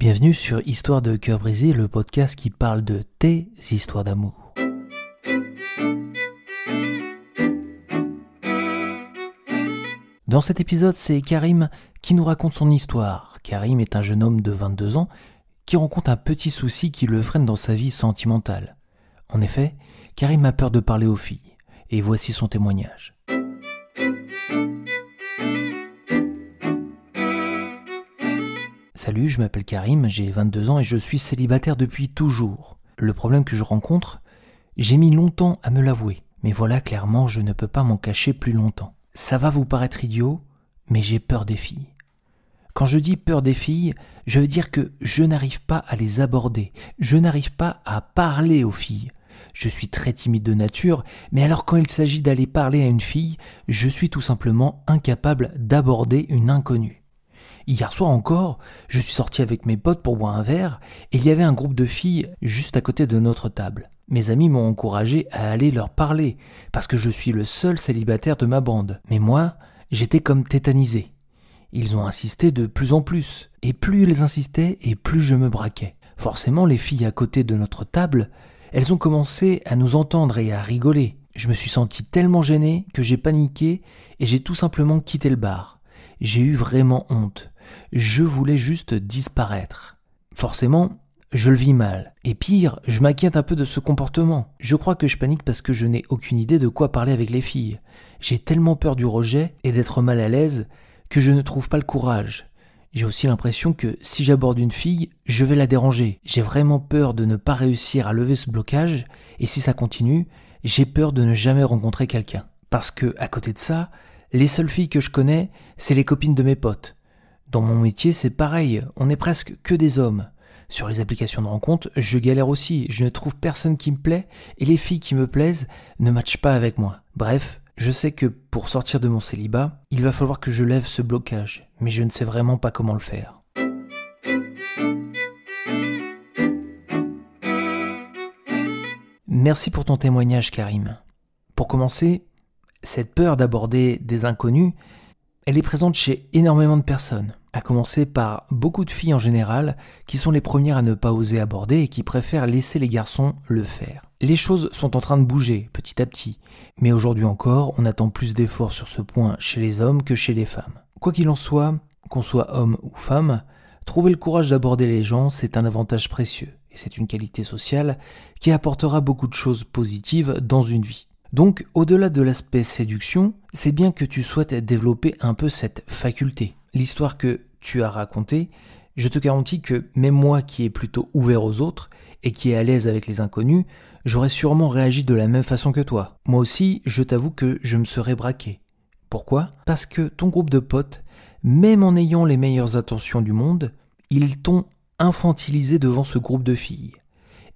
Bienvenue sur Histoire de cœur brisé, le podcast qui parle de tes histoires d'amour. Dans cet épisode, c'est Karim qui nous raconte son histoire. Karim est un jeune homme de 22 ans qui rencontre un petit souci qui le freine dans sa vie sentimentale. En effet, Karim a peur de parler aux filles, et voici son témoignage. Salut, je m'appelle Karim, j'ai 22 ans et je suis célibataire depuis toujours. Le problème que je rencontre, j'ai mis longtemps à me l'avouer, mais voilà clairement je ne peux pas m'en cacher plus longtemps. Ça va vous paraître idiot, mais j'ai peur des filles. Quand je dis peur des filles, je veux dire que je n'arrive pas à les aborder, je n'arrive pas à parler aux filles. Je suis très timide de nature, mais alors quand il s'agit d'aller parler à une fille, je suis tout simplement incapable d'aborder une inconnue. Hier soir encore, je suis sorti avec mes potes pour boire un verre et il y avait un groupe de filles juste à côté de notre table. Mes amis m'ont encouragé à aller leur parler parce que je suis le seul célibataire de ma bande. Mais moi, j'étais comme tétanisé. Ils ont insisté de plus en plus et plus ils insistaient et plus je me braquais. Forcément, les filles à côté de notre table, elles ont commencé à nous entendre et à rigoler. Je me suis senti tellement gêné que j'ai paniqué et j'ai tout simplement quitté le bar. J'ai eu vraiment honte. Je voulais juste disparaître. Forcément, je le vis mal. Et pire, je m'inquiète un peu de ce comportement. Je crois que je panique parce que je n'ai aucune idée de quoi parler avec les filles. J'ai tellement peur du rejet et d'être mal à l'aise que je ne trouve pas le courage. J'ai aussi l'impression que si j'aborde une fille, je vais la déranger. J'ai vraiment peur de ne pas réussir à lever ce blocage, et si ça continue, j'ai peur de ne jamais rencontrer quelqu'un. Parce que, à côté de ça, les seules filles que je connais, c'est les copines de mes potes. Dans mon métier, c'est pareil, on n'est presque que des hommes. Sur les applications de rencontre, je galère aussi, je ne trouve personne qui me plaît, et les filles qui me plaisent ne matchent pas avec moi. Bref, je sais que pour sortir de mon célibat, il va falloir que je lève ce blocage, mais je ne sais vraiment pas comment le faire. Merci pour ton témoignage, Karim. Pour commencer, cette peur d'aborder des inconnus, elle est présente chez énormément de personnes, à commencer par beaucoup de filles en général, qui sont les premières à ne pas oser aborder et qui préfèrent laisser les garçons le faire. Les choses sont en train de bouger petit à petit, mais aujourd'hui encore, on attend plus d'efforts sur ce point chez les hommes que chez les femmes. Quoi qu'il en soit, qu'on soit homme ou femme, trouver le courage d'aborder les gens, c'est un avantage précieux, et c'est une qualité sociale qui apportera beaucoup de choses positives dans une vie. Donc, au-delà de l'aspect séduction, c'est bien que tu souhaites développer un peu cette faculté. L'histoire que tu as racontée, je te garantis que même moi qui est plutôt ouvert aux autres et qui est à l'aise avec les inconnus, j'aurais sûrement réagi de la même façon que toi. Moi aussi, je t'avoue que je me serais braqué. Pourquoi? Parce que ton groupe de potes, même en ayant les meilleures intentions du monde, ils t'ont infantilisé devant ce groupe de filles.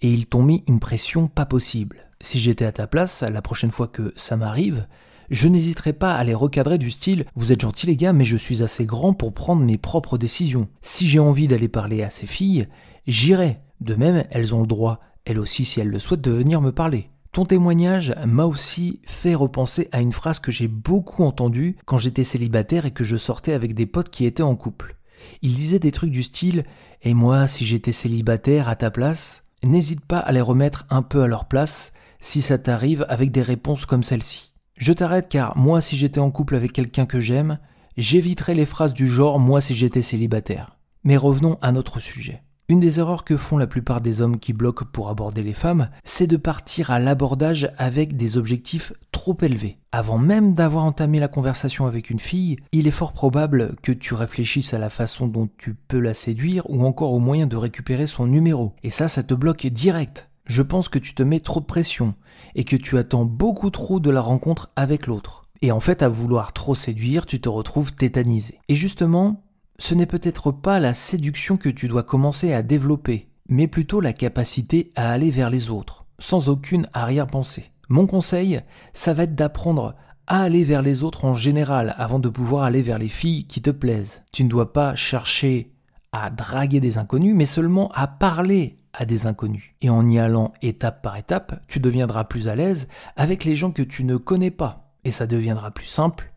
Et ils t'ont mis une pression pas possible. Si j'étais à ta place, la prochaine fois que ça m'arrive, je n'hésiterais pas à les recadrer du style Vous êtes gentils les gars, mais je suis assez grand pour prendre mes propres décisions. Si j'ai envie d'aller parler à ces filles, j'irai. De même, elles ont le droit, elles aussi si elles le souhaitent, de venir me parler. Ton témoignage m'a aussi fait repenser à une phrase que j'ai beaucoup entendue quand j'étais célibataire et que je sortais avec des potes qui étaient en couple. Ils disaient des trucs du style Et moi, si j'étais célibataire à ta place, n'hésite pas à les remettre un peu à leur place si ça t'arrive avec des réponses comme celle-ci. Je t'arrête car moi si j'étais en couple avec quelqu'un que j'aime, j'éviterais les phrases du genre moi si j'étais célibataire. Mais revenons à notre sujet. Une des erreurs que font la plupart des hommes qui bloquent pour aborder les femmes, c'est de partir à l'abordage avec des objectifs trop élevés. Avant même d'avoir entamé la conversation avec une fille, il est fort probable que tu réfléchisses à la façon dont tu peux la séduire ou encore au moyen de récupérer son numéro. Et ça, ça te bloque direct je pense que tu te mets trop de pression et que tu attends beaucoup trop de la rencontre avec l'autre. Et en fait, à vouloir trop séduire, tu te retrouves tétanisé. Et justement, ce n'est peut-être pas la séduction que tu dois commencer à développer, mais plutôt la capacité à aller vers les autres, sans aucune arrière-pensée. Mon conseil, ça va être d'apprendre à aller vers les autres en général avant de pouvoir aller vers les filles qui te plaisent. Tu ne dois pas chercher à draguer des inconnus, mais seulement à parler à des inconnus. Et en y allant étape par étape, tu deviendras plus à l'aise avec les gens que tu ne connais pas. Et ça deviendra plus simple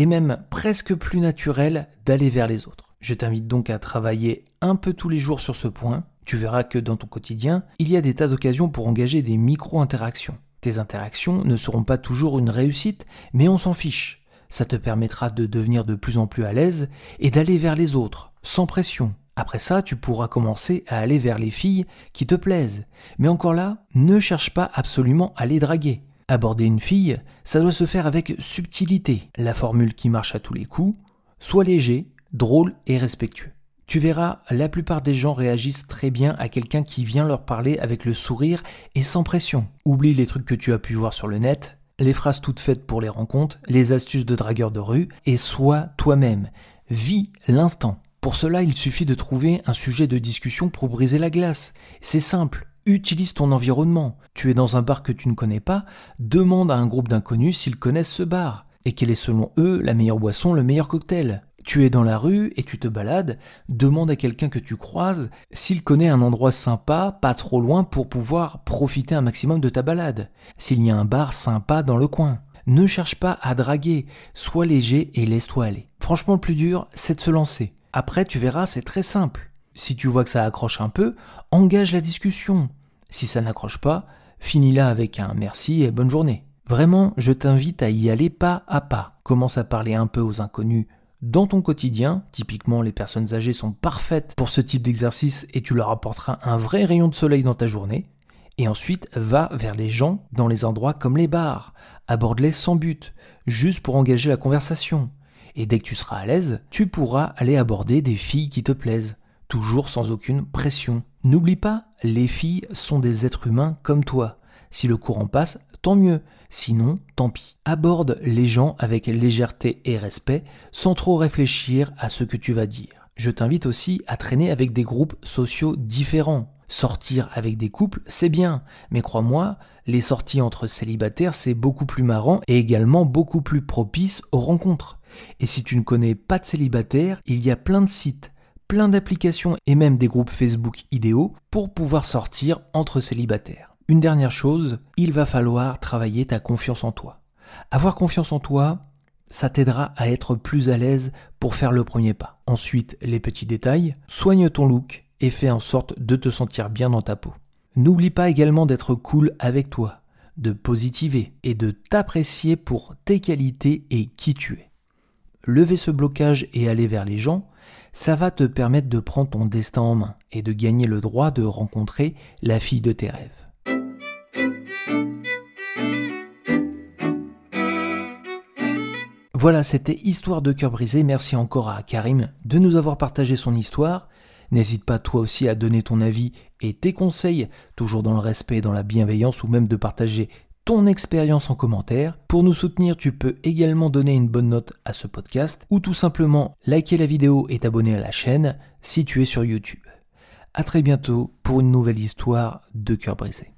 et même presque plus naturel d'aller vers les autres. Je t'invite donc à travailler un peu tous les jours sur ce point. Tu verras que dans ton quotidien, il y a des tas d'occasions pour engager des micro-interactions. Tes interactions ne seront pas toujours une réussite, mais on s'en fiche. Ça te permettra de devenir de plus en plus à l'aise et d'aller vers les autres, sans pression. Après ça, tu pourras commencer à aller vers les filles qui te plaisent. Mais encore là, ne cherche pas absolument à les draguer. Aborder une fille, ça doit se faire avec subtilité. La formule qui marche à tous les coups, sois léger, drôle et respectueux. Tu verras, la plupart des gens réagissent très bien à quelqu'un qui vient leur parler avec le sourire et sans pression. Oublie les trucs que tu as pu voir sur le net, les phrases toutes faites pour les rencontres, les astuces de dragueur de rue, et sois toi-même. Vis l'instant. Pour cela, il suffit de trouver un sujet de discussion pour briser la glace. C'est simple. Utilise ton environnement. Tu es dans un bar que tu ne connais pas, demande à un groupe d'inconnus s'ils connaissent ce bar et quelle est selon eux la meilleure boisson, le meilleur cocktail. Tu es dans la rue et tu te balades, demande à quelqu'un que tu croises s'il connaît un endroit sympa, pas trop loin pour pouvoir profiter un maximum de ta balade, s'il y a un bar sympa dans le coin. Ne cherche pas à draguer, sois léger et laisse-toi aller. Franchement, le plus dur, c'est de se lancer. Après, tu verras, c'est très simple. Si tu vois que ça accroche un peu, engage la discussion. Si ça n'accroche pas, finis-la avec un merci et bonne journée. Vraiment, je t'invite à y aller pas à pas. Commence à parler un peu aux inconnus dans ton quotidien. Typiquement, les personnes âgées sont parfaites pour ce type d'exercice et tu leur apporteras un vrai rayon de soleil dans ta journée. Et ensuite, va vers les gens dans les endroits comme les bars. Aborde-les sans but, juste pour engager la conversation. Et dès que tu seras à l'aise, tu pourras aller aborder des filles qui te plaisent, toujours sans aucune pression. N'oublie pas, les filles sont des êtres humains comme toi. Si le courant passe, tant mieux. Sinon, tant pis. Aborde les gens avec légèreté et respect, sans trop réfléchir à ce que tu vas dire. Je t'invite aussi à traîner avec des groupes sociaux différents. Sortir avec des couples, c'est bien, mais crois-moi, les sorties entre célibataires, c'est beaucoup plus marrant et également beaucoup plus propice aux rencontres. Et si tu ne connais pas de célibataire, il y a plein de sites, plein d'applications et même des groupes Facebook idéaux pour pouvoir sortir entre célibataires. Une dernière chose, il va falloir travailler ta confiance en toi. Avoir confiance en toi, ça t'aidera à être plus à l'aise pour faire le premier pas. Ensuite, les petits détails, soigne ton look et fais en sorte de te sentir bien dans ta peau. N'oublie pas également d'être cool avec toi, de positiver et de t'apprécier pour tes qualités et qui tu es. Lever ce blocage et aller vers les gens, ça va te permettre de prendre ton destin en main et de gagner le droit de rencontrer la fille de tes rêves. Voilà, c'était Histoire de cœur brisé. Merci encore à Karim de nous avoir partagé son histoire. N'hésite pas toi aussi à donner ton avis et tes conseils, toujours dans le respect et dans la bienveillance, ou même de partager ton expérience en commentaire. Pour nous soutenir, tu peux également donner une bonne note à ce podcast, ou tout simplement liker la vidéo et t'abonner à la chaîne si tu es sur YouTube. A très bientôt pour une nouvelle histoire de cœur brisé.